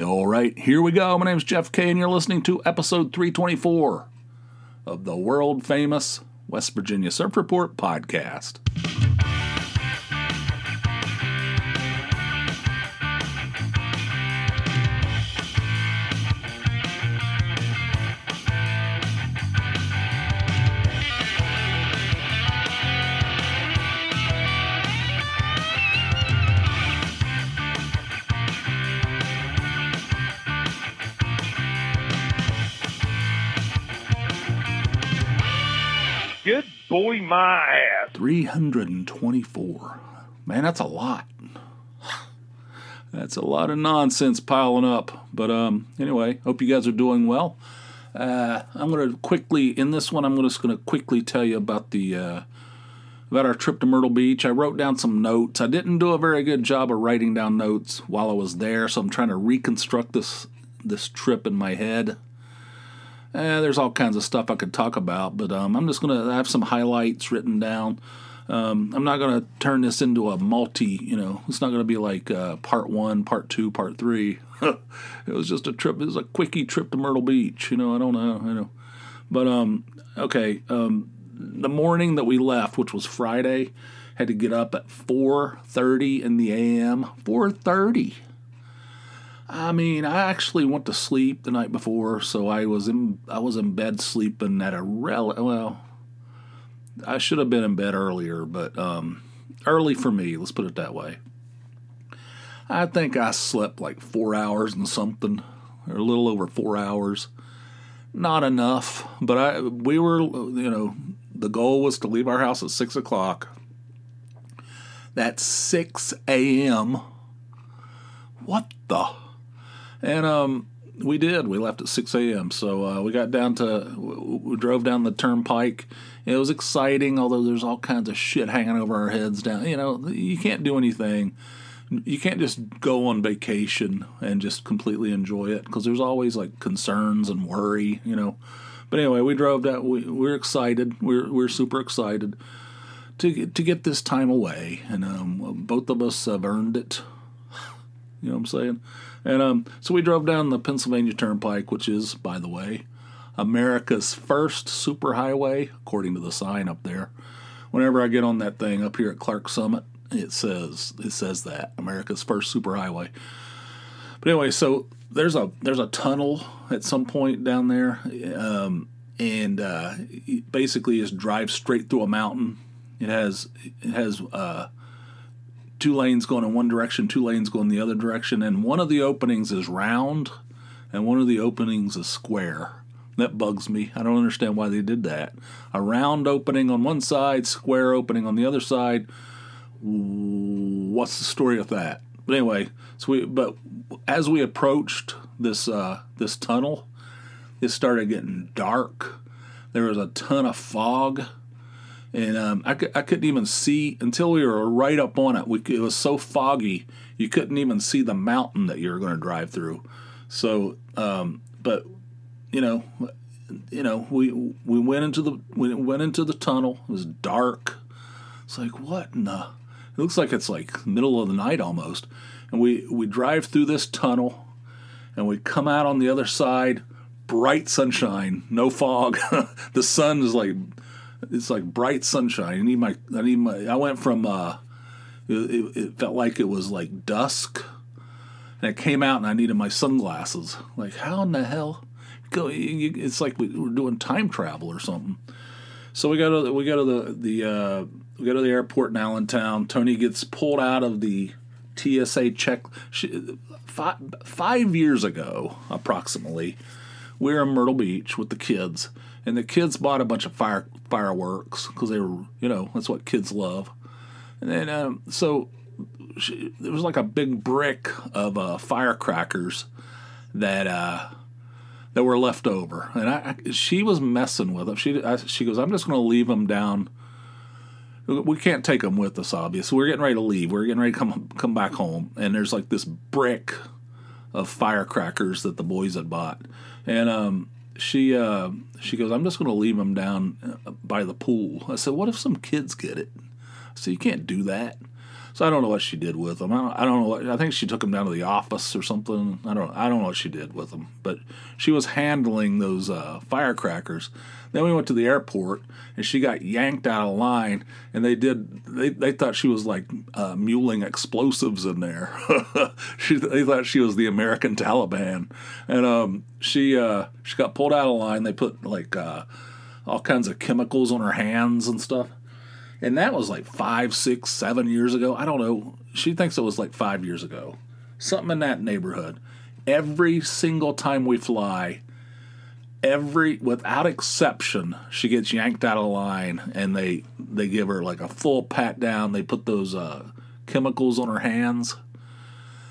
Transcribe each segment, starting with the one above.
All right, here we go. My name's Jeff Kay, and you're listening to episode 324 of the world famous West Virginia Surf Report podcast. Boy, my ass. 324. Man, that's a lot. That's a lot of nonsense piling up. But um, anyway, hope you guys are doing well. Uh, I'm gonna quickly in this one. I'm just gonna quickly tell you about the uh, about our trip to Myrtle Beach. I wrote down some notes. I didn't do a very good job of writing down notes while I was there, so I'm trying to reconstruct this this trip in my head. Eh, there's all kinds of stuff I could talk about, but um, I'm just gonna have some highlights written down. Um, I'm not gonna turn this into a multi. You know, it's not gonna be like uh, part one, part two, part three. it was just a trip. It was a quickie trip to Myrtle Beach. You know, I don't know. You know, but um, okay. Um, the morning that we left, which was Friday, had to get up at 4:30 in the a.m. 4:30. I mean, I actually went to sleep the night before, so I was in I was in bed sleeping at a rel well. I should have been in bed earlier, but um, early for me. Let's put it that way. I think I slept like four hours and something, or a little over four hours. Not enough, but I we were you know the goal was to leave our house at six o'clock. That's six a.m. What the? And um, we did. We left at 6 a.m. So uh, we got down to, we drove down the turnpike. It was exciting, although there's all kinds of shit hanging over our heads down. You know, you can't do anything. You can't just go on vacation and just completely enjoy it because there's always like concerns and worry, you know. But anyway, we drove down. We, we're excited. We're, we're super excited to to get this time away. And um, both of us have earned it. You know what I'm saying? And um, so we drove down the Pennsylvania Turnpike, which is, by the way, America's first superhighway, according to the sign up there. Whenever I get on that thing up here at Clarks Summit, it says it says that America's first superhighway. But anyway, so there's a there's a tunnel at some point down there, um, and uh, basically just drives straight through a mountain. It has it has uh, two lanes going in one direction, two lanes going the other direction, and one of the openings is round, and one of the openings is square. That bugs me. I don't understand why they did that. A round opening on one side, square opening on the other side. What's the story with that? But anyway, so we but as we approached this uh, this tunnel, it started getting dark. There was a ton of fog and um, I, I couldn't even see until we were right up on it. We, it was so foggy you couldn't even see the mountain that you were going to drive through. So, um, but you know, you know, we we went into the we went into the tunnel. It was dark. It's like what in the? It looks like it's like middle of the night almost. And we we drive through this tunnel, and we come out on the other side. Bright sunshine, no fog. the sun is like it's like bright sunshine. I need my I need my I went from uh it, it felt like it was like dusk and I came out and I needed my sunglasses. Like how in the hell go it's like we were doing time travel or something. So we go to we go to the the uh we go to the airport in Allentown. Tony gets pulled out of the TSA check she, five, five years ago approximately. We we're in Myrtle Beach with the kids and the kids bought a bunch of fire fireworks because they were, you know, that's what kids love. And then, um, so she, there was like a big brick of uh, firecrackers that uh, that were left over, and I, I, she was messing with them. She I, she goes, I'm just going to leave them down. We can't take them with us, obviously. We're getting ready to leave. We're getting ready to come come back home, and there's like this brick of firecrackers that the boys had bought, and um, she uh, she goes, I'm just going to leave them down uh, by the pool. I said, what if some kids get it? So you can't do that. So I don't know what she did with them. I don't, I don't know. What, I think she took them down to the office or something. I don't. I don't know what she did with them. But she was handling those uh, firecrackers. Then we went to the airport, and she got yanked out of line. And they did. They, they thought she was like uh, muling explosives in there. she, they thought she was the American Taliban, and um, she uh, she got pulled out of line. They put like uh, all kinds of chemicals on her hands and stuff and that was like five, six, seven years ago. I don't know. She thinks it was like five years ago, something in that neighborhood. Every single time we fly, every without exception, she gets yanked out of line, and they they give her like a full pat down. They put those uh, chemicals on her hands.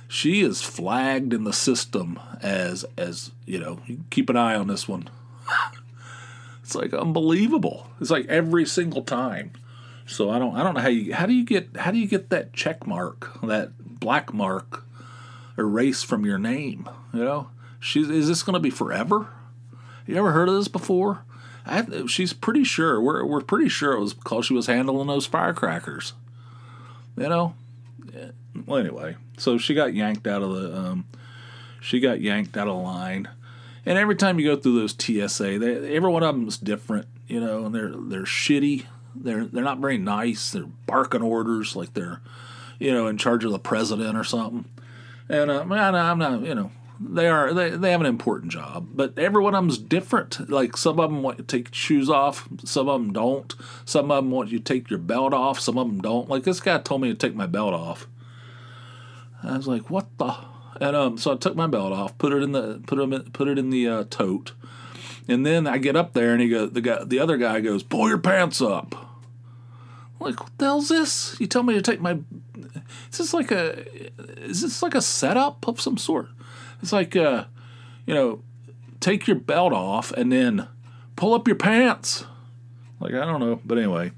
She is flagged in the system as as you know. You keep an eye on this one. it's like unbelievable. It's like every single time. So I don't I don't know how you how do you get how do you get that check mark that black mark erased from your name? You know, she's is this going to be forever? You ever heard of this before? I, she's pretty sure we're we're pretty sure it was because she was handling those firecrackers. You know. Well, anyway, so she got yanked out of the um, she got yanked out of line. And every time you go through those TSA, they, every one of them is different, you know, and they're they're shitty they're they're not very nice. They're barking orders like they're, you know, in charge of the president or something. And uh, I'm not, you know, they are they, they have an important job, but every one of them's different. Like some of them want you to take shoes off, some of them don't. Some of them want you to take your belt off, some of them don't. Like this guy told me to take my belt off. I was like, what the? And um, so I took my belt off, put it in the put it in, put it in the uh, tote, and then I get up there and he go the guy the other guy goes, Pull your pants up. I'm like, what the hell's this? You tell me to take my is this like a is this like a setup of some sort? It's like uh you know, take your belt off and then pull up your pants. Like I don't know, but anyway,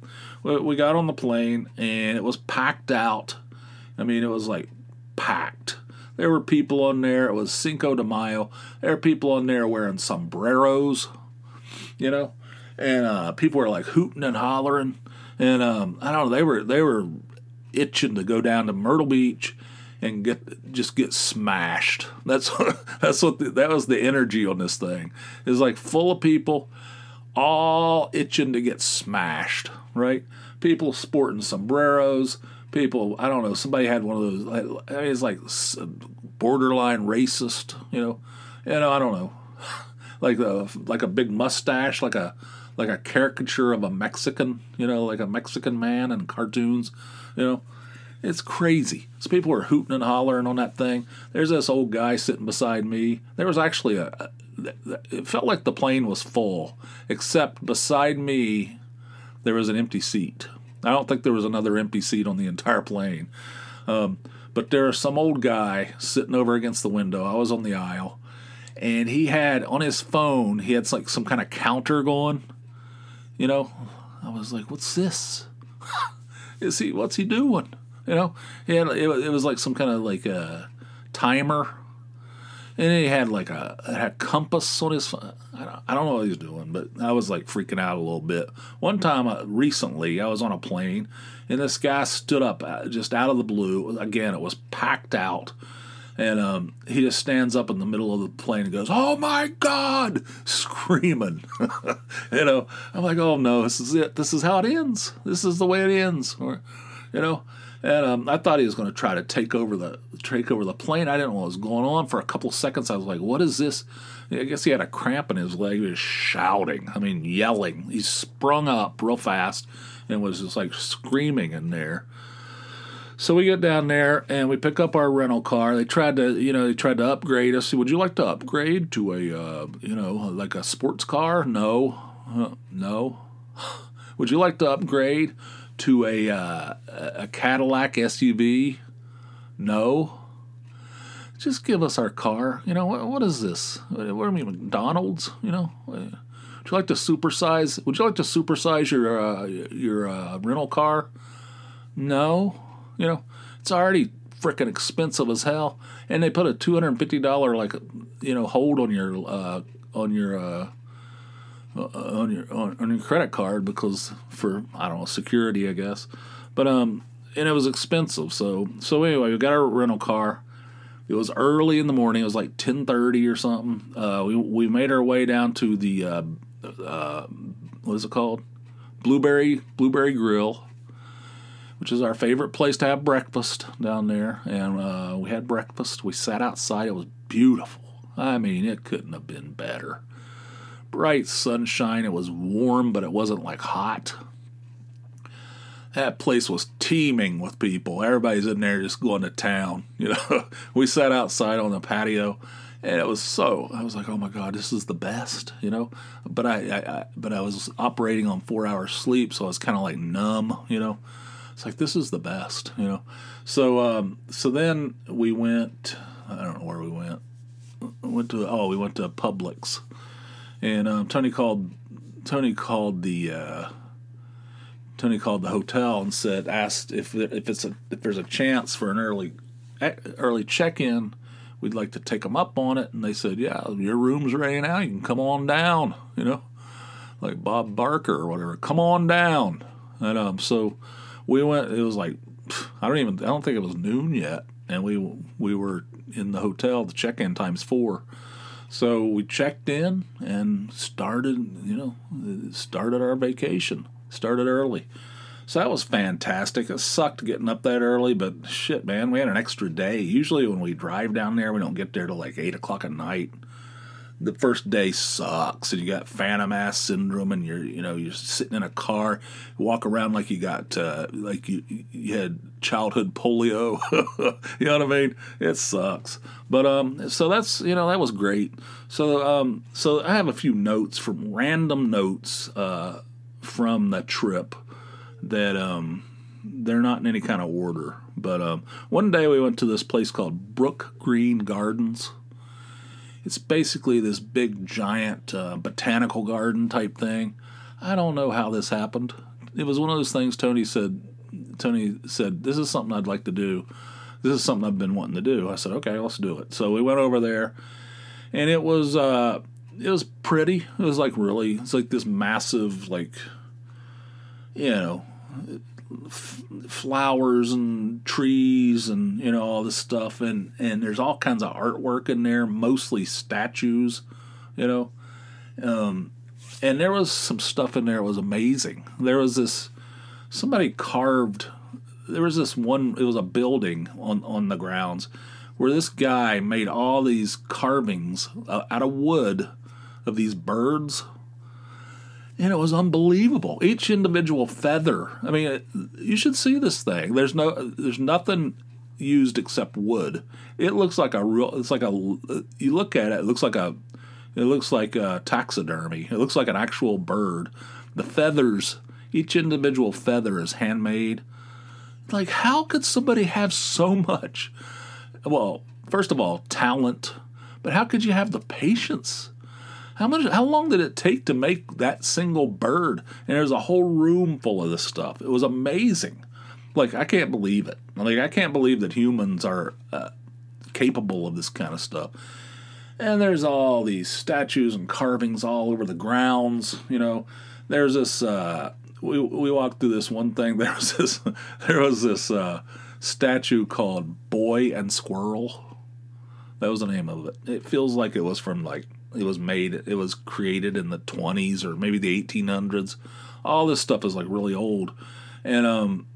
we got on the plane and it was packed out. I mean, it was like packed. There were people on there. It was Cinco de Mayo. There were people on there wearing sombreros, you know, and uh, people were like hooting and hollering. And um, I don't know. They were they were itching to go down to Myrtle Beach and get just get smashed. That's that's what the, that was the energy on this thing. It was like full of people, all itching to get smashed. Right? People sporting sombreros people i don't know somebody had one of those I mean, it's like borderline racist you know? You know i don't know. Like a like a big mustache like a like a caricature of a mexican you know like a mexican man in cartoons you know? It's crazy. So people were hooting and hollering on that thing. There's this old guy sitting beside me. There was actually a it felt like the plane was full except beside me there was an empty seat I don't think there was another empty seat on the entire plane. Um, but there's some old guy sitting over against the window. I was on the aisle, and he had on his phone, he had like some kind of counter going. You know, I was like, "What's this? Is he? What's he doing?" You know, he had, it, it was like some kind of like a timer and he had like a, a compass on his. I don't, I don't know what he was doing, but I was like freaking out a little bit. One time uh, recently, I was on a plane, and this guy stood up uh, just out of the blue. Again, it was packed out, and um, he just stands up in the middle of the plane and goes, "Oh my God!" screaming. you know, I'm like, "Oh no, this is it. This is how it ends. This is the way it ends." Or, you know, and um, I thought he was going to try to take over the take over the plane. I didn't know what was going on. For a couple seconds, I was like, "What is this?" I guess he had a cramp in his leg. He was shouting. I mean, yelling. He sprung up real fast and was just like screaming in there. So we get down there and we pick up our rental car. They tried to, you know, they tried to upgrade us. Would you like to upgrade to a, uh, you know, like a sports car? No, uh, no. Would you like to upgrade to a uh, a Cadillac SUV? No. Just give us our car. You know what, what is this? What do you mean McDonald's? You know. Would you like to supersize? Would you like to supersize your uh, your uh, rental car? No. You know it's already freaking expensive as hell, and they put a two hundred and fifty dollar like you know hold on your uh, on your uh, uh, on your on, on, your credit card because for I don't know security I guess, but um and it was expensive. So so anyway, we got our rental car. It was early in the morning. It was like ten thirty or something. Uh, we we made our way down to the uh, uh, what is it called? Blueberry Blueberry Grill, which is our favorite place to have breakfast down there. And uh, we had breakfast. We sat outside. It was beautiful. I mean, it couldn't have been better. Bright sunshine. It was warm, but it wasn't like hot that place was teeming with people. Everybody's in there just going to town. You know, we sat outside on the patio, and it was so. I was like, "Oh my god, this is the best," you know. But I, I, I but I was operating on four hours sleep, so I was kind of like numb, you know. It's like this is the best, you know. So, um, so then we went. I don't know where we went. Went to oh, we went to Publix, and um, Tony called. Tony called the. Uh, Tony called the hotel and said, asked if if it's a if there's a chance for an early early check in, we'd like to take them up on it. And they said, yeah, your room's ready now. You can come on down. You know, like Bob Barker or whatever. Come on down. And um, so we went. It was like I don't even I don't think it was noon yet, and we we were in the hotel. The check in time's four. So we checked in and started, you know, started our vacation started early. So that was fantastic. It sucked getting up that early, but shit, man, we had an extra day. Usually when we drive down there, we don't get there till like eight o'clock at night. The first day sucks, and you got phantom ass syndrome, and you're you know you're sitting in a car, walk around like you got uh, like you you had childhood polio. you know what I mean? It sucks. But um, so that's you know that was great. So um, so I have a few notes from random notes. Uh, from the trip that um, they're not in any kind of order. But um, one day we went to this place called Brookgreen Gardens. It's basically this big, giant uh, botanical garden type thing. I don't know how this happened. It was one of those things Tony said. Tony said, "This is something I'd like to do. This is something I've been wanting to do." I said, "Okay, let's do it." So we went over there, and it was uh, it was pretty. It was like really, it's like this massive, like, you know, f- flowers and trees and you know all this stuff, and and there's all kinds of artwork in there, mostly statues, you know, um, and there was some stuff in there that was amazing. There was this somebody carved. There was this one. It was a building on on the grounds where this guy made all these carvings uh, out of wood of these birds. And it was unbelievable. Each individual feather. I mean, you should see this thing. There's no, there's nothing used except wood. It looks like a real. It's like a. You look at it. It looks like a. It looks like a taxidermy. It looks like an actual bird. The feathers. Each individual feather is handmade. Like, how could somebody have so much? Well, first of all, talent, but how could you have the patience? How much? How long did it take to make that single bird? And there's a whole room full of this stuff. It was amazing. Like I can't believe it. Like I can't believe that humans are uh, capable of this kind of stuff. And there's all these statues and carvings all over the grounds. You know, there's this. Uh, we we walked through this one thing. There was this. There was this uh, statue called Boy and Squirrel. That was the name of it. It feels like it was from like it was made, it was created in the 20s or maybe the 1800s. All this stuff is like really old, and um,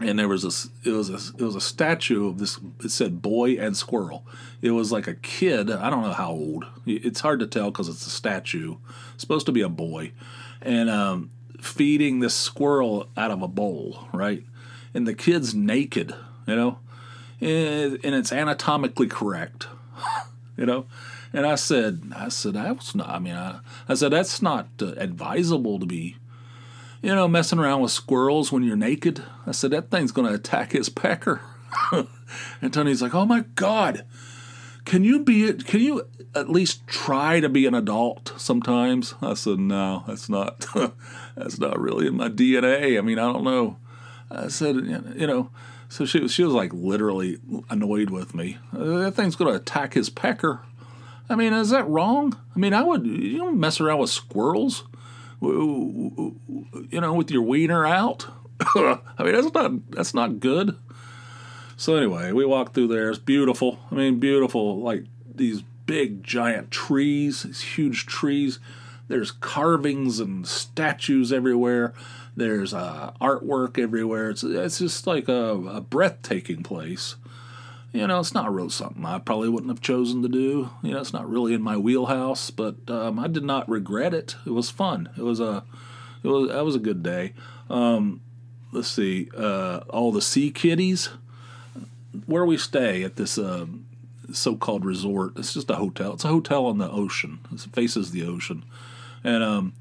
and there was this, it was a, it was a statue of this. It said boy and squirrel. It was like a kid. I don't know how old. It's hard to tell because it's a statue. It's supposed to be a boy, and um, feeding this squirrel out of a bowl, right? And the kid's naked, you know, and, and it's anatomically correct, you know and I said, I said, that was not, I mean, I, I said, that's not uh, advisable to be, you know, messing around with squirrels when you're naked. I said, that thing's going to attack his pecker. and Tony's like, oh my God, can you be, can you at least try to be an adult sometimes? I said, no, that's not, that's not really in my DNA. I mean, I don't know. I said, you know, so she, she was like literally annoyed with me. That thing's going to attack his pecker. I mean, is that wrong? I mean, I would, you don't mess around with squirrels, you know, with your wiener out. I mean, that's not that's not good. So anyway, we walked through there. It's beautiful. I mean, beautiful. Like these big giant trees, these huge trees. There's carvings and statues everywhere. There's uh, artwork everywhere. It's it's just like a, a breathtaking place. You know, it's not really something I probably wouldn't have chosen to do. You know, it's not really in my wheelhouse, but um, I did not regret it. It was fun. It was a, it was that was a good day. Um, let's see, uh, all the sea kitties. Where we stay at this uh, so-called resort. It's just a hotel. It's a hotel on the ocean. It faces the ocean, and um,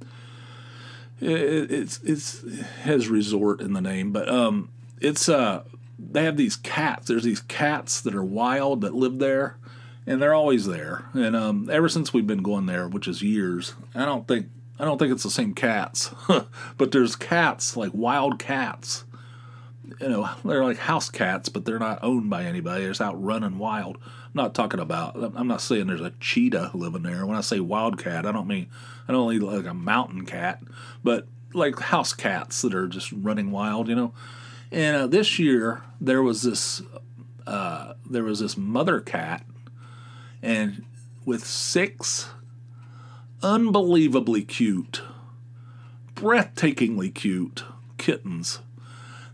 it, it's it's it has resort in the name, but um, it's uh they have these cats. There's these cats that are wild that live there, and they're always there. And um, ever since we've been going there, which is years, I don't think I don't think it's the same cats, but there's cats like wild cats. You know, they're like house cats, but they're not owned by anybody. They're just out running wild. I'm not talking about. I'm not saying there's a cheetah living there. When I say wild cat, I don't mean I don't mean like a mountain cat, but like house cats that are just running wild. You know. And uh, this year there was this uh, there was this mother cat, and with six unbelievably cute, breathtakingly cute kittens,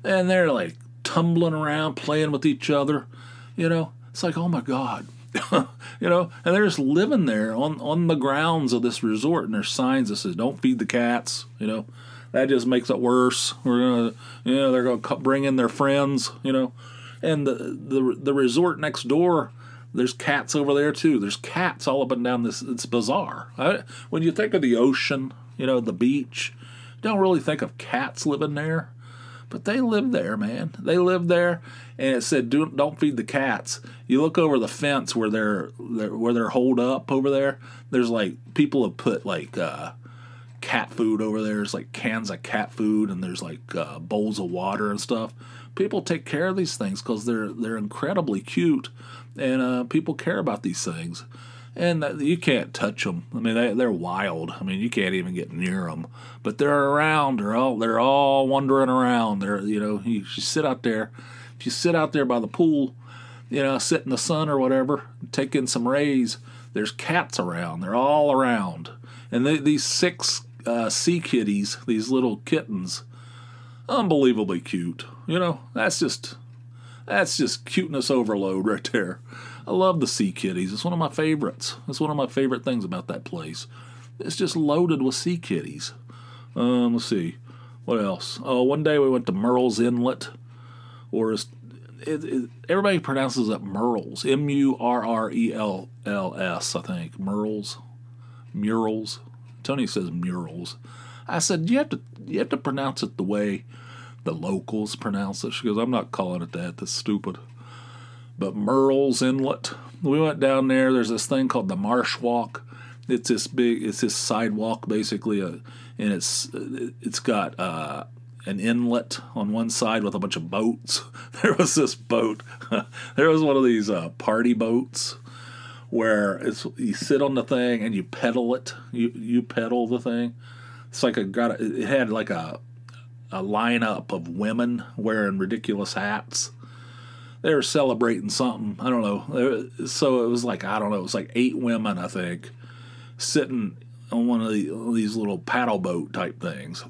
and they're like tumbling around, playing with each other. You know, it's like oh my god. you know, and they're just living there on, on the grounds of this resort, and there's signs that says "Don't feed the cats." You know, that just makes it worse. We're gonna, you know, they're gonna bring in their friends, you know, and the the the resort next door. There's cats over there too. There's cats all up and down this. It's bizarre. I, when you think of the ocean, you know, the beach, don't really think of cats living there, but they live there, man. They live there, and it said, "Don't don't feed the cats." You look over the fence where they're, they're where they're holed up over there. There's like people have put like uh, cat food over there. There's like cans of cat food and there's like uh, bowls of water and stuff. People take care of these things because they're they're incredibly cute, and uh, people care about these things. And you can't touch them. I mean, they, they're wild. I mean, you can't even get near them. But they're around. They're all they're all wandering around. They're you know you, you sit out there. If you sit out there by the pool, you know, sit in the sun or whatever, take in some rays. There's cats around. They're all around, and they, these six uh, sea kitties, these little kittens, unbelievably cute. You know, that's just that's just cuteness overload right there. I love the sea kitties. It's one of my favorites. It's one of my favorite things about that place. It's just loaded with sea kitties. Um, let's see, what else? Oh, one day we went to Merle's Inlet, or it, it, everybody pronounces it Merle's, M U R R E L L S, I think. Merle's, Murals. Tony says murals. I said, you have to you have to pronounce it the way the locals pronounce it. She goes, I'm not calling it that. That's stupid. But Murrells Inlet. We went down there. There's this thing called the Marsh Walk. It's this big. It's this sidewalk basically, uh, and it's it's got uh, an inlet on one side with a bunch of boats. There was this boat. there was one of these uh, party boats where it's you sit on the thing and you pedal it. You you pedal the thing. It's like a got a, it had like a a lineup of women wearing ridiculous hats. They were celebrating something. I don't know. So it was like I don't know. It was like eight women I think sitting on one of the, these little paddle boat type things,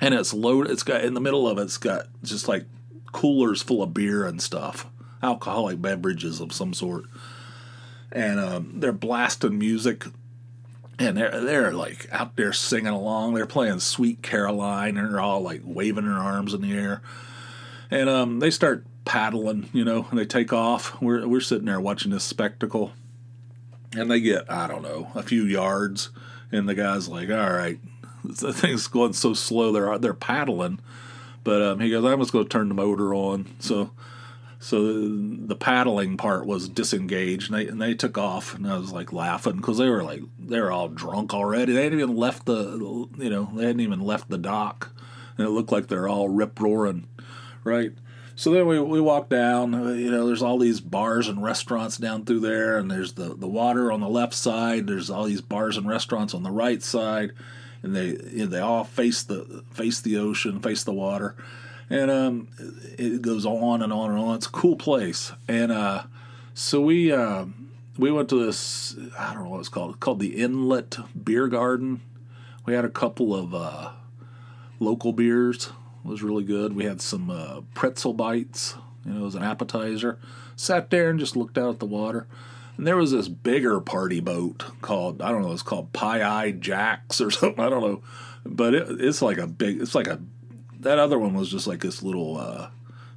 and it's loaded. It's got in the middle of it. It's got just like coolers full of beer and stuff, alcoholic beverages of some sort and um, they're blasting music and they're they're like out there singing along. They're playing "Sweet Caroline" and they're all like waving their arms in the air. And um, they start paddling, you know, and they take off. We're we're sitting there watching this spectacle, and they get I don't know a few yards, and the guy's like, "All right, the thing's going so slow. They're they're paddling." But um, he goes, "I'm just going to turn the motor on." So so the paddling part was disengaged, and they, and they took off, and I was like laughing because they were like they were all drunk already. They hadn't even left the you know they hadn't even left the dock, and it looked like they're all rip roaring, right? So then we, we walk down. Uh, you know, there's all these bars and restaurants down through there, and there's the the water on the left side. There's all these bars and restaurants on the right side, and they you know, they all face the face the ocean, face the water, and um, it goes on and on and on. It's a cool place, and uh, so we uh, we went to this I don't know what it's called. It's called the Inlet Beer Garden. We had a couple of uh, local beers. It was really good. We had some uh, pretzel bites. You know, as an appetizer. Sat there and just looked out at the water. And there was this bigger party boat called I don't know. It's called Pie Eye Jacks or something. I don't know, but it, it's like a big. It's like a that other one was just like this little, uh,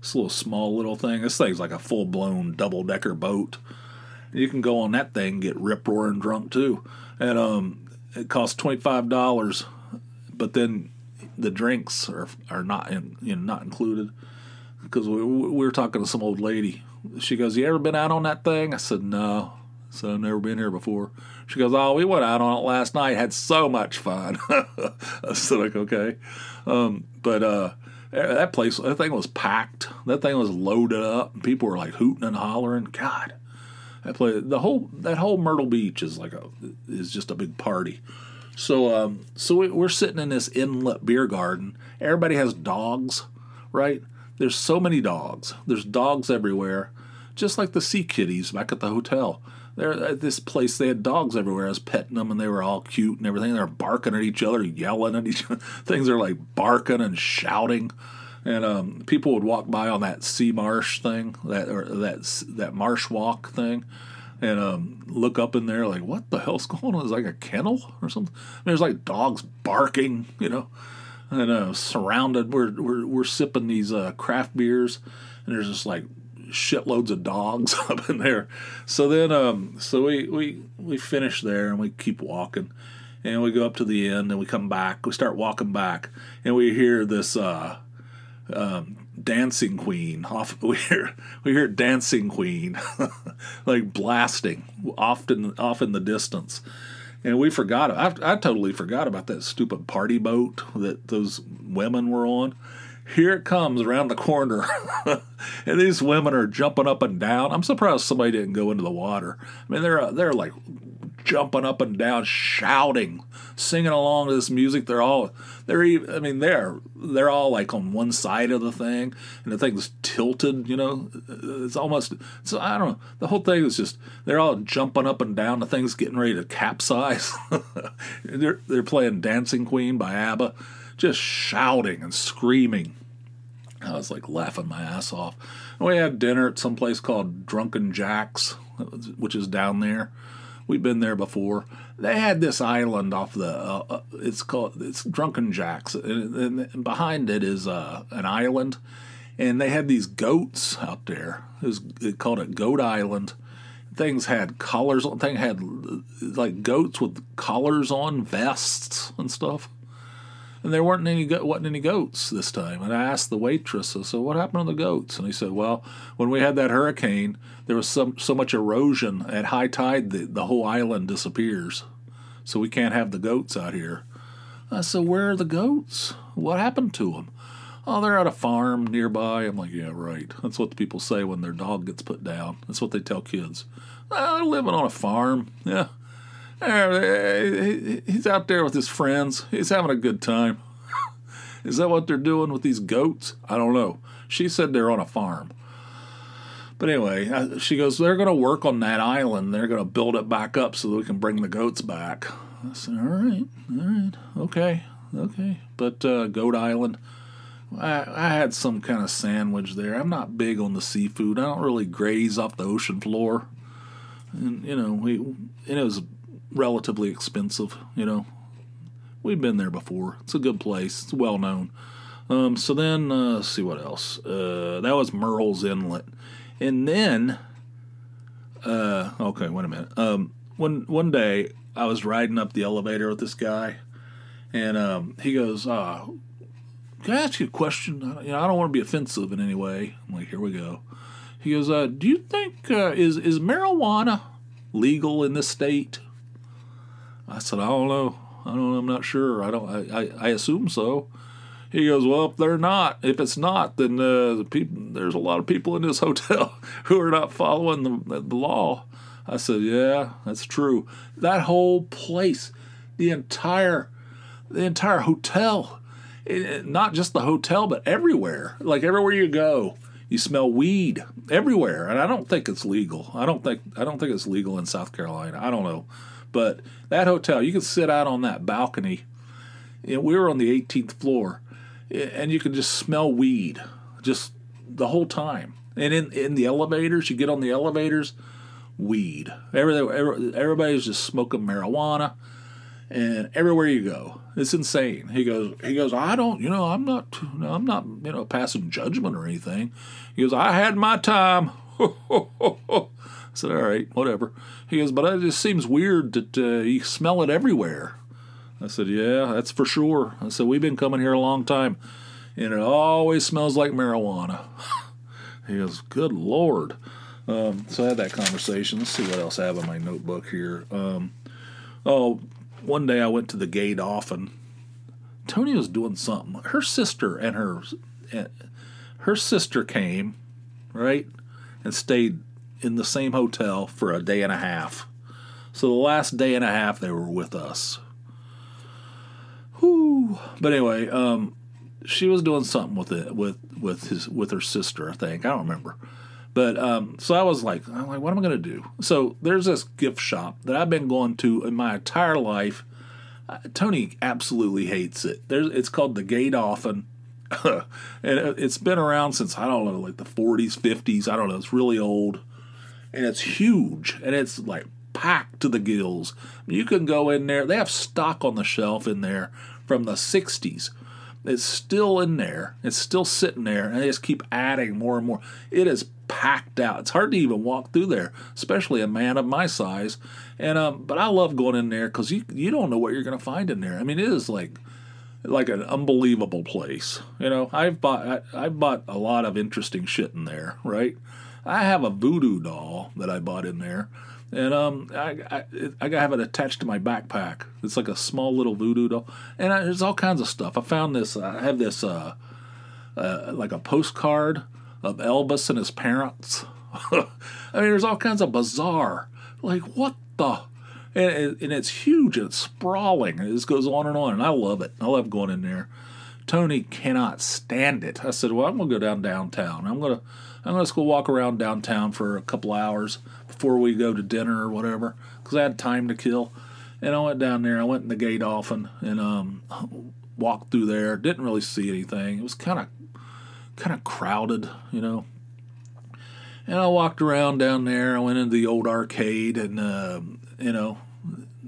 this little small little thing. This thing's like a full blown double decker boat. You can go on that thing, get rip roaring drunk too, and um, it costs twenty five dollars, but then the drinks are are not in, you know, not included because we, we were talking to some old lady. She goes, "You ever been out on that thing?" I said, "No." So I've never been here before. She goes, "Oh, we went out on it last night. Had so much fun." I said, "Like okay," um, but uh, that place, that thing was packed. That thing was loaded up. People were like hooting and hollering. God, that place, the whole that whole Myrtle Beach is like a is just a big party. So um, so we, we're sitting in this inlet beer garden. Everybody has dogs, right? There's so many dogs. There's dogs everywhere, just like the sea kitties back at the hotel. There at this place, they had dogs everywhere. I was petting them, and they were all cute and everything. They're barking at each other, yelling at each other. Things are like barking and shouting. And um, people would walk by on that sea marsh thing, that or that that marsh walk thing, and um, look up in there like, what the hell's going on? Is like a kennel or something? There's like dogs barking, you know and uh, surrounded. We're, we're we're sipping these uh, craft beers, and there's just like shitloads of dogs up in there. So then, um, so we we we finish there, and we keep walking, and we go up to the end, and we come back. We start walking back, and we hear this. Uh, um, dancing queen off we hear we hear dancing queen like blasting often off in the distance and we forgot. I, I totally forgot about that stupid party boat that those women were on. Here it comes around the corner, and these women are jumping up and down. I'm surprised somebody didn't go into the water. I mean, they're they're like jumping up and down, shouting, singing along to this music. They're all they're even, I mean they're they're all like on one side of the thing, and the thing's tilted. You know, it's almost so I don't know. The whole thing is just they're all jumping up and down. The thing's getting ready to capsize. they're they're playing Dancing Queen by ABBA, just shouting and screaming. I was like laughing my ass off. And we had dinner at some place called Drunken Jack's, which is down there We've been there before. They had this island off the. Uh, uh, it's called. It's Drunken Jacks, and, and behind it is uh, an island, and they had these goats out there. It was it called it Goat Island. Things had collars. Thing had like goats with collars on, vests and stuff and there weren't any wasn't any goats this time. And I asked the waitress, I said, "What happened to the goats?" And he said, "Well, when we had that hurricane, there was so much erosion at high tide the the whole island disappears, so we can't have the goats out here." I said, "Where are the goats? What happened to them?" Oh, they're at a farm nearby. I'm like, yeah, right. That's what the people say when their dog gets put down. That's what they tell kids. Oh, they're living on a farm. Yeah, He's out there with his friends. He's having a good time. Is that what they're doing with these goats? I don't know. She said they're on a farm. But anyway, she goes, they're going to work on that island. They're going to build it back up so that we can bring the goats back. I said, all right, all right, okay, okay. But uh, Goat Island, I, I had some kind of sandwich there. I'm not big on the seafood. I don't really graze off the ocean floor. And, you know, we, and it was relatively expensive. You know, we've been there before. It's a good place. It's well known. Um, so then, uh, see what else. Uh, that was Murrells Inlet, and then, uh, okay, wait a minute. Um, one one day I was riding up the elevator with this guy, and um, he goes, uh, "Can I ask you a question? You know, I don't want to be offensive in any way." I'm like, "Here we go." He goes, uh, "Do you think uh, is is marijuana legal in this state?" I said, I don't know. I don't. I'm not sure. I don't. I, I, I assume so. He goes, well, if they're not, if it's not, then uh, the people, there's a lot of people in this hotel who are not following the, the law. I said, yeah, that's true. That whole place, the entire, the entire hotel, it, it- not just the hotel, but everywhere. Like everywhere you go, you smell weed everywhere, and I don't think it's legal. I don't think I don't think it's legal in South Carolina. I don't know, but that hotel, you can sit out on that balcony. And we were on the 18th floor, and you can just smell weed just the whole time. And in in the elevators, you get on the elevators, weed. Every, every, everybody's just smoking marijuana, and everywhere you go, it's insane. He goes, he goes. I don't, you know, I'm not, no, I'm not, you know, passing judgment or anything. He goes, I had my time. Said, all right, whatever. He goes, but it just seems weird that uh, you smell it everywhere. I said, yeah, that's for sure. I said, we've been coming here a long time, and it always smells like marijuana. He goes, good lord. Um, so I had that conversation. Let's see what else I have in my notebook here. Um, oh, one day I went to the Gay Dolphin, and Tony was doing something. Her sister and her her sister came, right, and stayed in the same hotel for a day and a half. So the last day and a half they were with us. Whew. But anyway, um, she was doing something with it with with his with her sister, I think. I don't remember. But um, so I was like, I'm like, what am I to do? So there's this gift shop that I've been going to in my entire life. Uh, Tony absolutely hates it. There's it's called the Gay Dolphin. and it- it's been around since I don't know, like the 40s, 50s. I don't know. It's really old, and it's huge, and it's like packed to the gills. You can go in there. They have stock on the shelf in there from the 60s. It's still in there. It's still sitting there, and they just keep adding more and more. It is packed out. It's hard to even walk through there, especially a man of my size. And um, but I love going in there because you you don't know what you're gonna find in there. I mean, it is like like an unbelievable place. You know, I've bought I, I've bought a lot of interesting shit in there. Right, I have a voodoo doll that I bought in there, and um, I I, I have it attached to my backpack. It's like a small little voodoo doll, and I, there's all kinds of stuff. I found this. I have this uh, uh like a postcard of Elvis and his parents. I mean, there's all kinds of bizarre. Like what the and, and it's huge and it's sprawling. It just goes on and on, and I love it. I love going in there. Tony cannot stand it. I said, "Well, I'm gonna go down downtown. I'm gonna I'm gonna go walk around downtown for a couple hours before we go to dinner or whatever, because I had time to kill." And I went down there. I went in the Gay Dolphin and um, walked through there. Didn't really see anything. It was kind of kind of crowded, you know. And I walked around down there. I went into the old arcade and, uh, you know,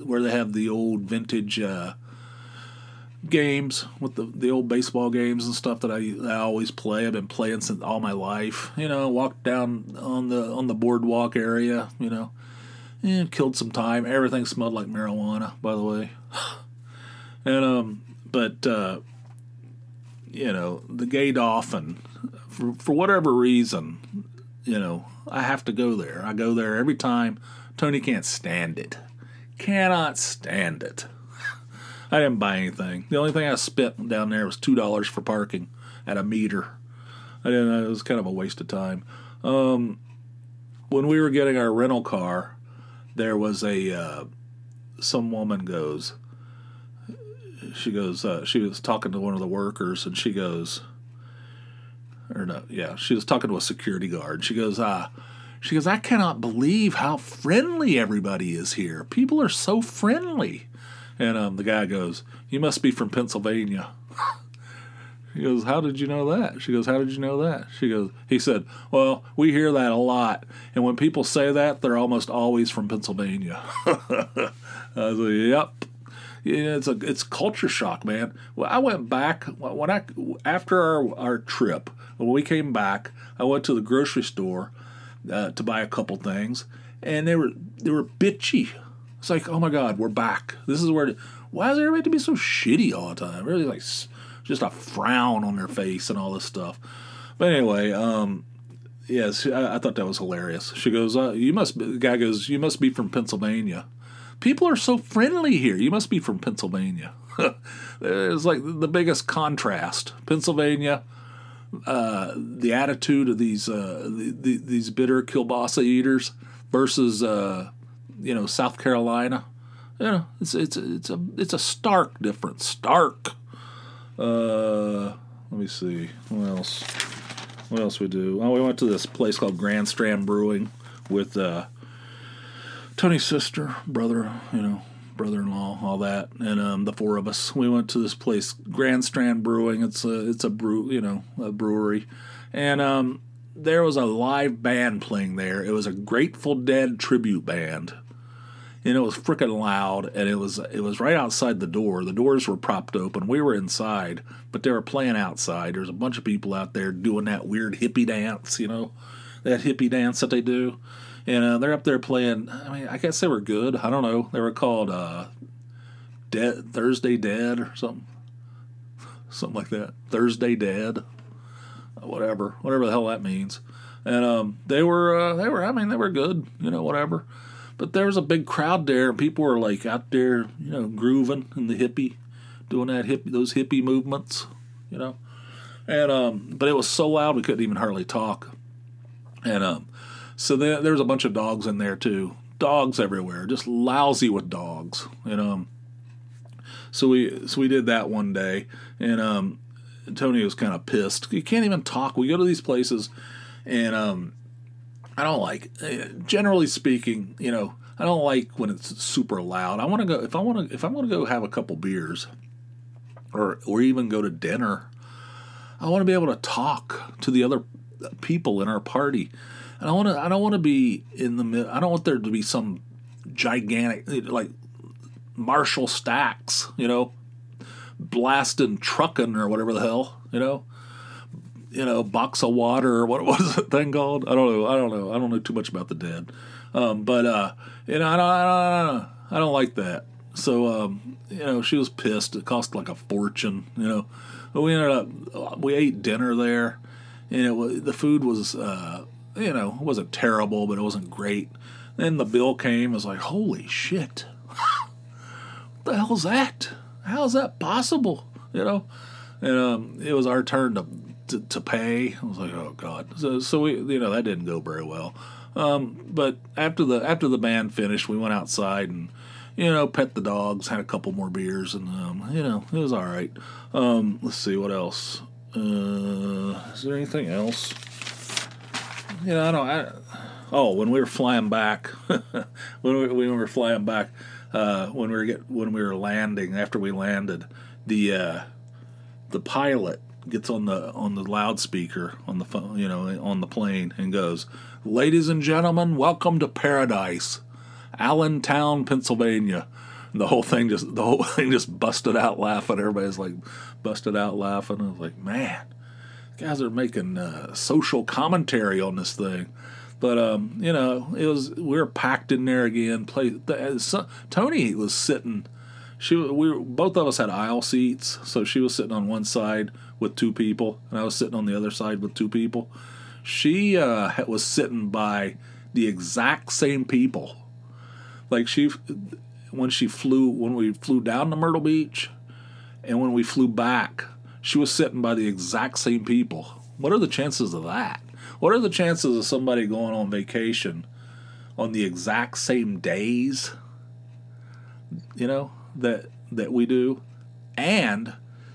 where they have the old vintage uh, games with the, the old baseball games and stuff that I, I always play. I've been playing since all my life. You know, walked down on the on the boardwalk area. You know, and killed some time. Everything smelled like marijuana, by the way. and um, but uh, you know, the off and for for whatever reason, you know, I have to go there. I go there every time. Tony can't stand it. Cannot stand it. I didn't buy anything. The only thing I spent down there was two dollars for parking at a meter. I didn't. It was kind of a waste of time. Um, when we were getting our rental car, there was a uh, some woman goes. She goes. Uh, she was talking to one of the workers, and she goes, or no, yeah, she was talking to a security guard. She goes, ah, she goes, I cannot believe how friendly everybody is here. People are so friendly. And um, the guy goes, You must be from Pennsylvania. He goes, How did you know that? She goes, How did you know that? She goes, He said, Well, we hear that a lot. And when people say that, they're almost always from Pennsylvania. I was like, Yep. Yeah, it's a it's culture shock, man. Well, I went back when I after our our trip when we came back. I went to the grocery store uh, to buy a couple things, and they were they were bitchy. It's like, oh my god, we're back. This is where. Why is everybody to be so shitty all the time? Really, like just a frown on their face and all this stuff. But anyway, um, yes, I, I thought that was hilarious. She goes, uh, "You must." Be, the guy goes, "You must be from Pennsylvania." People are so friendly here. You must be from Pennsylvania. it's like the biggest contrast. Pennsylvania, uh, the attitude of these uh, the, the, these bitter kielbasa eaters versus uh, you know South Carolina. you know, it's it's it's a it's a stark difference. Stark. Uh, let me see. What else? What else we do? Oh, we went to this place called Grand Strand Brewing with uh, Tony's sister, brother, you know, brother-in-law, all that, and um, the four of us. We went to this place, Grand Strand Brewing. It's a it's a brew, you know, a brewery, and um, there was a live band playing there. It was a Grateful Dead tribute band and it was freaking loud and it was it was right outside the door. The doors were propped open. We were inside but they were playing outside. There's a bunch of people out there doing that weird hippie dance you know that hippie dance that they do. And uh, they're up there playing i mean i guess they were good. I don't know. They were called uh dead thursday dead or something something like that. Thursday dead whatever whatever the hell that means. And um, they were uh, they were i mean they were good you know whatever but there was a big crowd there, and people were like out there, you know, grooving in the hippie, doing that hippie, those hippie movements, you know. And um, but it was so loud we couldn't even hardly talk. And um, so there, there was a bunch of dogs in there too, dogs everywhere, just lousy with dogs, you know. So we so we did that one day, and um, Tony was kind of pissed. You can't even talk. We go to these places, and um, I don't like, eh, generally speaking, you know, I don't like when it's super loud. I want to go if I want to if I'm going to go have a couple beers, or or even go to dinner. I want to be able to talk to the other people in our party. And I want to I don't want to be in the mid. I don't want there to be some gigantic like Marshall Stacks, you know, blasting trucking or whatever the hell, you know you know, box of water or what was that thing called? I don't know. I don't know. I don't know too much about the dead. Um, but uh, you know, I don't, I don't, I don't, I don't like that. So um, you know, she was pissed. It cost like a fortune. You know, but we ended up we ate dinner there, and it was the food was uh, you know it wasn't terrible, but it wasn't great. Then the bill came. I was like, holy shit, what the hell's that? How's that possible? You know, and um, it was our turn to to, to pay. I was like, oh god. So so we you know that didn't go very well. Um, but after the after the band finished, we went outside and you know pet the dogs, had a couple more beers, and um, you know it was all right. Um, let's see what else. Uh, is there anything else? You know I don't. I, oh, when we were flying back, when we, when we were flying back, uh, when we were get when we were landing after we landed, the uh, the pilot gets on the on the loudspeaker on the phone, you know, on the plane and goes, "Ladies and gentlemen, welcome to paradise, Allentown, Pennsylvania." And the whole thing just the whole thing just busted out laughing. Everybody's like busted out laughing. I was like, man, guys are making uh, social commentary on this thing. But um, you know, it was we were packed in there again. Play the, so, Tony was sitting. She we were, both of us had aisle seats, so she was sitting on one side with two people, and I was sitting on the other side with two people. She uh, was sitting by the exact same people. Like she, when she flew, when we flew down to Myrtle Beach, and when we flew back, she was sitting by the exact same people. What are the chances of that? What are the chances of somebody going on vacation on the exact same days? You know that that we do, and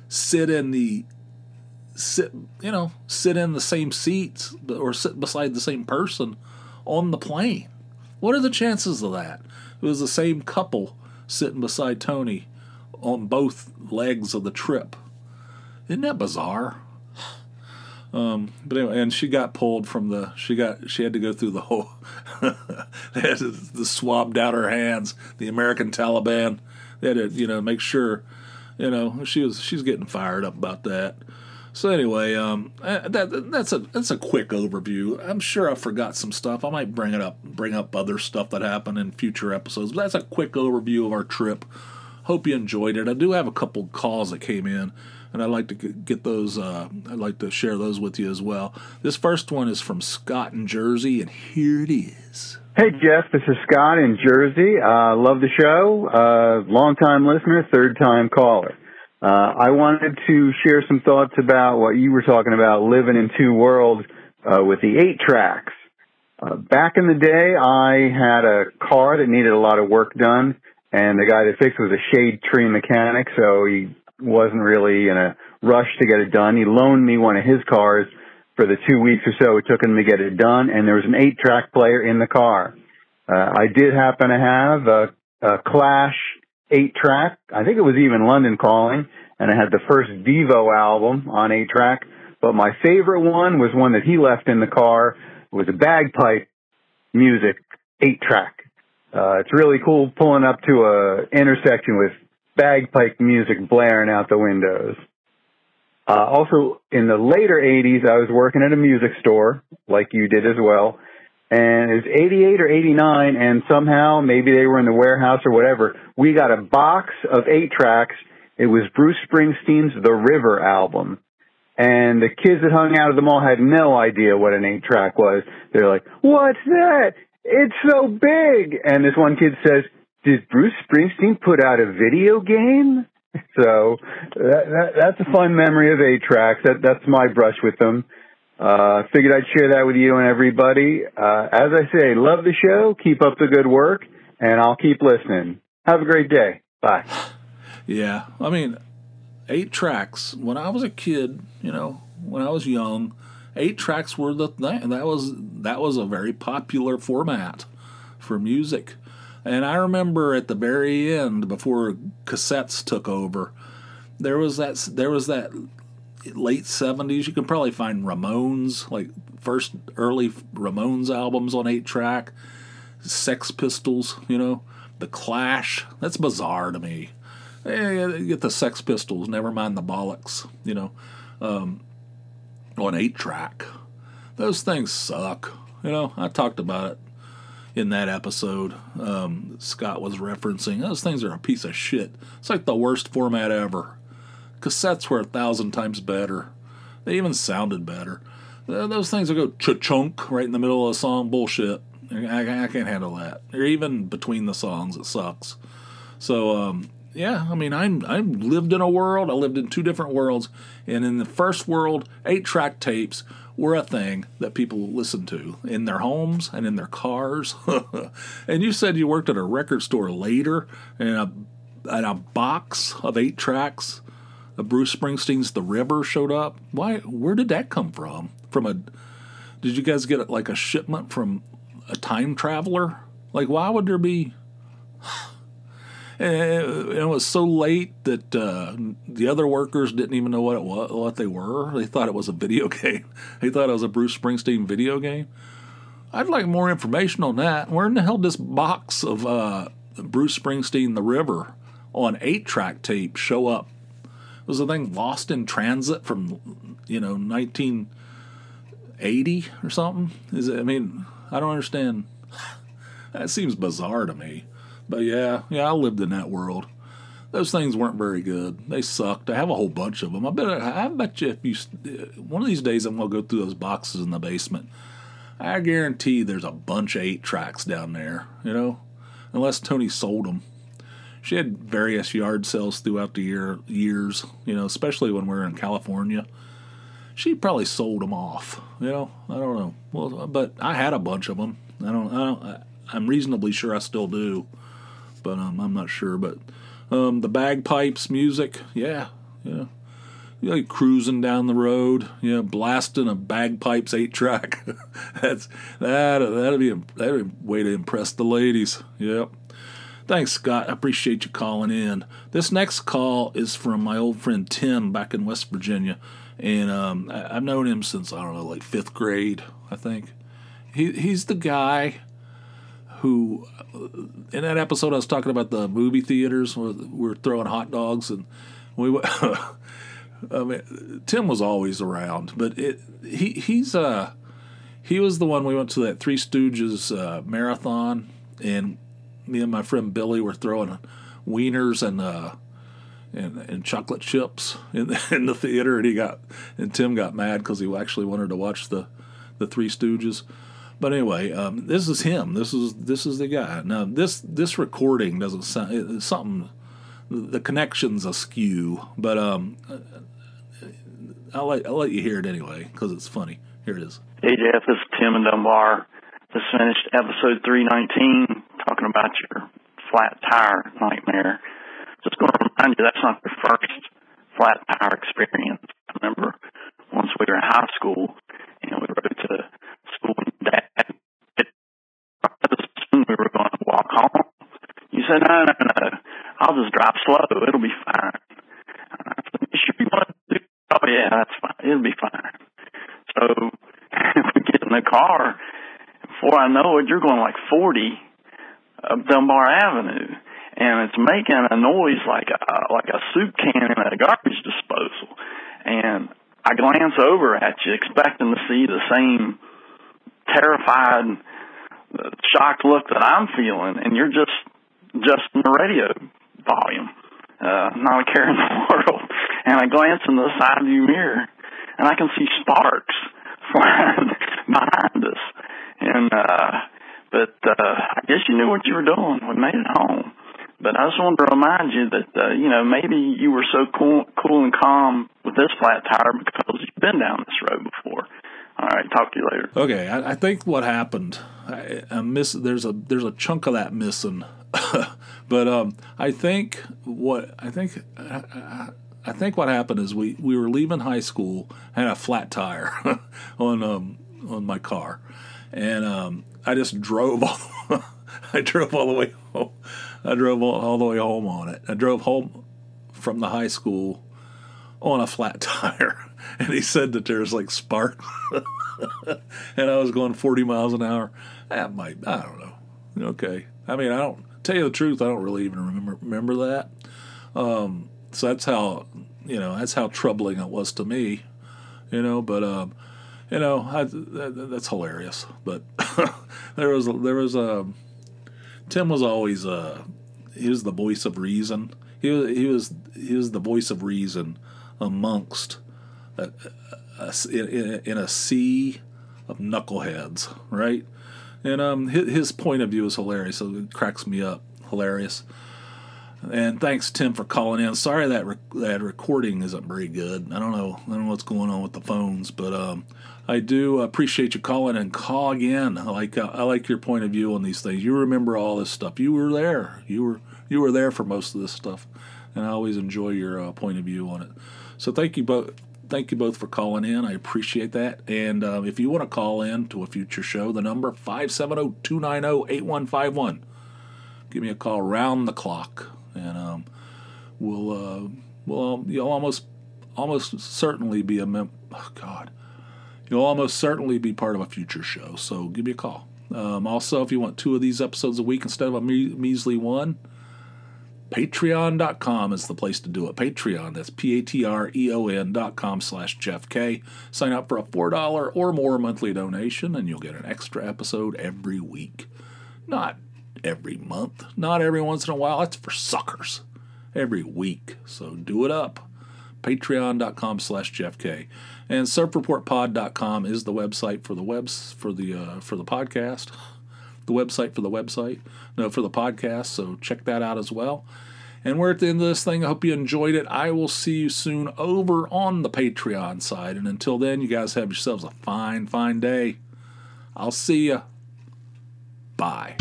sit in the sit, you know, sit in the same seats or sit beside the same person on the plane. What are the chances of that? It was the same couple sitting beside Tony on both legs of the trip. Isn't that bizarre? Um, but anyway, and she got pulled from the. She got. She had to go through the whole. they had to, to swab out her hands. The American Taliban. They had to, you know, make sure. You know, she was. She's getting fired up about that. So anyway, um, uh, that that's a that's a quick overview. I'm sure I forgot some stuff. I might bring it up, bring up other stuff that happened in future episodes. But that's a quick overview of our trip. Hope you enjoyed it. I do have a couple calls that came in, and I'd like to get those. Uh, I'd like to share those with you as well. This first one is from Scott in Jersey, and here it is. Hey Jeff, this is Scott in Jersey. Uh, love the show. Uh, long time listener, third time caller. Uh, I wanted to share some thoughts about what you were talking about, living in two worlds uh, with the eight tracks. Uh, back in the day, I had a car that needed a lot of work done, and the guy that fixed it was a shade tree mechanic, so he wasn't really in a rush to get it done. He loaned me one of his cars for the two weeks or so it took him to get it done, and there was an eight track player in the car. Uh, I did happen to have a, a Clash eight track. I think it was even London Calling, and I had the first Devo album on eight track. But my favorite one was one that he left in the car. It was a bagpipe music eight track. Uh, it's really cool pulling up to a intersection with bagpipe music blaring out the windows. Uh, also, in the later 80s, I was working at a music store, like you did as well, and it was 88 or 89, and somehow, maybe they were in the warehouse or whatever, we got a box of eight tracks. It was Bruce Springsteen's The River album. And the kids that hung out at the mall had no idea what an eight track was. They're like, what's that? It's so big. And this one kid says, did Bruce Springsteen put out a video game? So that, that, that's a fun memory of eight tracks. That, that's my brush with them. Uh, figured I'd share that with you and everybody. Uh, as I say, love the show. Keep up the good work and I'll keep listening. Have a great day. Bye. Yeah. I mean, eight tracks. When I was a kid, you know, when I was young, eight tracks were the thing. That was that was a very popular format for music. And I remember at the very end, before cassettes took over, there was that there was that late seventies. You can probably find Ramones, like first early Ramones albums on eight track, Sex Pistols, you know, the Clash. That's bizarre to me. Eh, get the Sex Pistols, never mind the bollocks, you know, um, on eight track. Those things suck. You know, I talked about it in that episode um, Scott was referencing. Those things are a piece of shit. It's like the worst format ever. Cassettes were a thousand times better. They even sounded better. Those things will go cha-chunk right in the middle of a song. Bullshit. I, I can't handle that. Or even between the songs, it sucks. So, um, yeah, I mean, I I lived in a world. I lived in two different worlds, and in the first world, eight track tapes were a thing that people listened to in their homes and in their cars. and you said you worked at a record store later, and a and a box of eight tracks of Bruce Springsteen's "The River" showed up. Why? Where did that come from? From a? Did you guys get like a shipment from a time traveler? Like, why would there be? And it was so late that uh, the other workers didn't even know what it was, what they were. They thought it was a video game. They thought it was a Bruce Springsteen video game. I'd like more information on that. Where in the hell did this box of uh, Bruce Springsteen, The River, on eight track tape show up? Was the thing lost in transit from you know 1980 or something? Is it? I mean, I don't understand. That seems bizarre to me. But yeah, yeah, I lived in that world. Those things weren't very good. They sucked. I have a whole bunch of them. I bet. I bet you if you uh, one of these days I'm gonna go through those boxes in the basement. I guarantee there's a bunch of eight tracks down there. You know, unless Tony sold them. She had various yard sales throughout the year years. You know, especially when we were in California. She probably sold them off. You know, I don't know. Well, but I had a bunch of them. I don't. I don't. I'm reasonably sure I still do but um, I'm not sure. But um, the bagpipes music, yeah, yeah. You cruising down the road, yeah, blasting a bagpipes eight track. That's that. That'd be a that'd be a way to impress the ladies. Yep. Thanks, Scott. I appreciate you calling in. This next call is from my old friend Tim back in West Virginia, and um, I, have known him since I don't know, like fifth grade, I think. He he's the guy who in that episode I was talking about the movie theaters we are throwing hot dogs and we I mean Tim was always around but it he he's uh he was the one we went to that Three Stooges uh, marathon and me and my friend Billy were throwing wieners and uh and, and chocolate chips in the, in the theater and he got and Tim got mad because he actually wanted to watch the the Three Stooges but anyway, um, this is him. This is this is the guy. Now this this recording doesn't sound it's something. The connection's askew, but um, I'll let I'll let you hear it anyway because it's funny. Here it is. Hey Jeff, this is Tim and Dunbar. Just finished episode 319 talking about your flat tire nightmare. Just going to remind you that's not the first flat tire experience. I remember once we were in high school and we rode to school and dad it, we were going to walk home. You said, no, no, no, I'll slow. It'll be fine. I said, you sure you want to do? Oh yeah, that's fine. It'll be fine. So we get in the car. Before I know it, you're going like 40 up Dunbar Avenue, and it's making a noise like a like a soup can in a garbage disposal. And I glance over at you, expecting to see the same terrified, uh, shocked look that I'm feeling, and you're just just in the radio not a care in the world. And I glance in the side view mirror, and I can see sparks flying behind us. And uh, but uh, I guess you knew what you were doing. We made it home. But I just wanted to remind you that uh, you know maybe you were so cool, cool and calm with this flat tire because you've been down this road before. All right, talk to you later. Okay, I, I think what happened, I, I miss. There's a there's a chunk of that missing, but um, I think what I think I, I, think what happened is we, we were leaving high school, had a flat tire on um on my car, and um, I just drove all I drove all the way home. I drove all, all the way home on it. I drove home from the high school on a flat tire, and he said that there's like spark, and I was going 40 miles an hour. That might I don't know. Okay, I mean I don't tell you the truth. I don't really even remember remember that. Um, so that's how you know that's how troubling it was to me. You know, but um, you know I, that, that's hilarious. But there was there was a um, Tim was always uh he was the voice of reason. He was he was he was the voice of reason amongst a, a, in, in a sea of knuckleheads, right? And um, his, his point of view is hilarious. So it cracks me up. Hilarious. And thanks Tim for calling in. Sorry that that recording isn't very good. I don't know. I don't know what's going on with the phones, but um, I do appreciate you calling and call again. I like uh, I like your point of view on these things. You remember all this stuff. You were there. You were you were there for most of this stuff, and I always enjoy your uh, point of view on it. So thank you both. Thank you both for calling in. I appreciate that. And uh, if you want to call in to a future show, the number 570-290-8151. Give me a call round the clock, and um, we'll uh, we'll you'll almost almost certainly be a mem- oh God you'll almost certainly be part of a future show. So give me a call. Um, also, if you want two of these episodes a week instead of a me- measly one, patreon.com is the place to do it. Patreon, that's P-A-T-R-E-O-N dot com slash Jeff Kay. Sign up for a $4 or more monthly donation, and you'll get an extra episode every week. Not every month, not every once in a while. That's for suckers. Every week. So do it up. Patreon.com slash Jeff Kay. And surfreportpod.com is the website for the webs for the uh, for the podcast. The website for the website, no, for the podcast. So check that out as well. And we're at the end of this thing. I hope you enjoyed it. I will see you soon over on the Patreon side. And until then, you guys have yourselves a fine, fine day. I'll see you. Bye.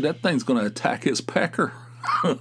That thing's going to attack his pecker.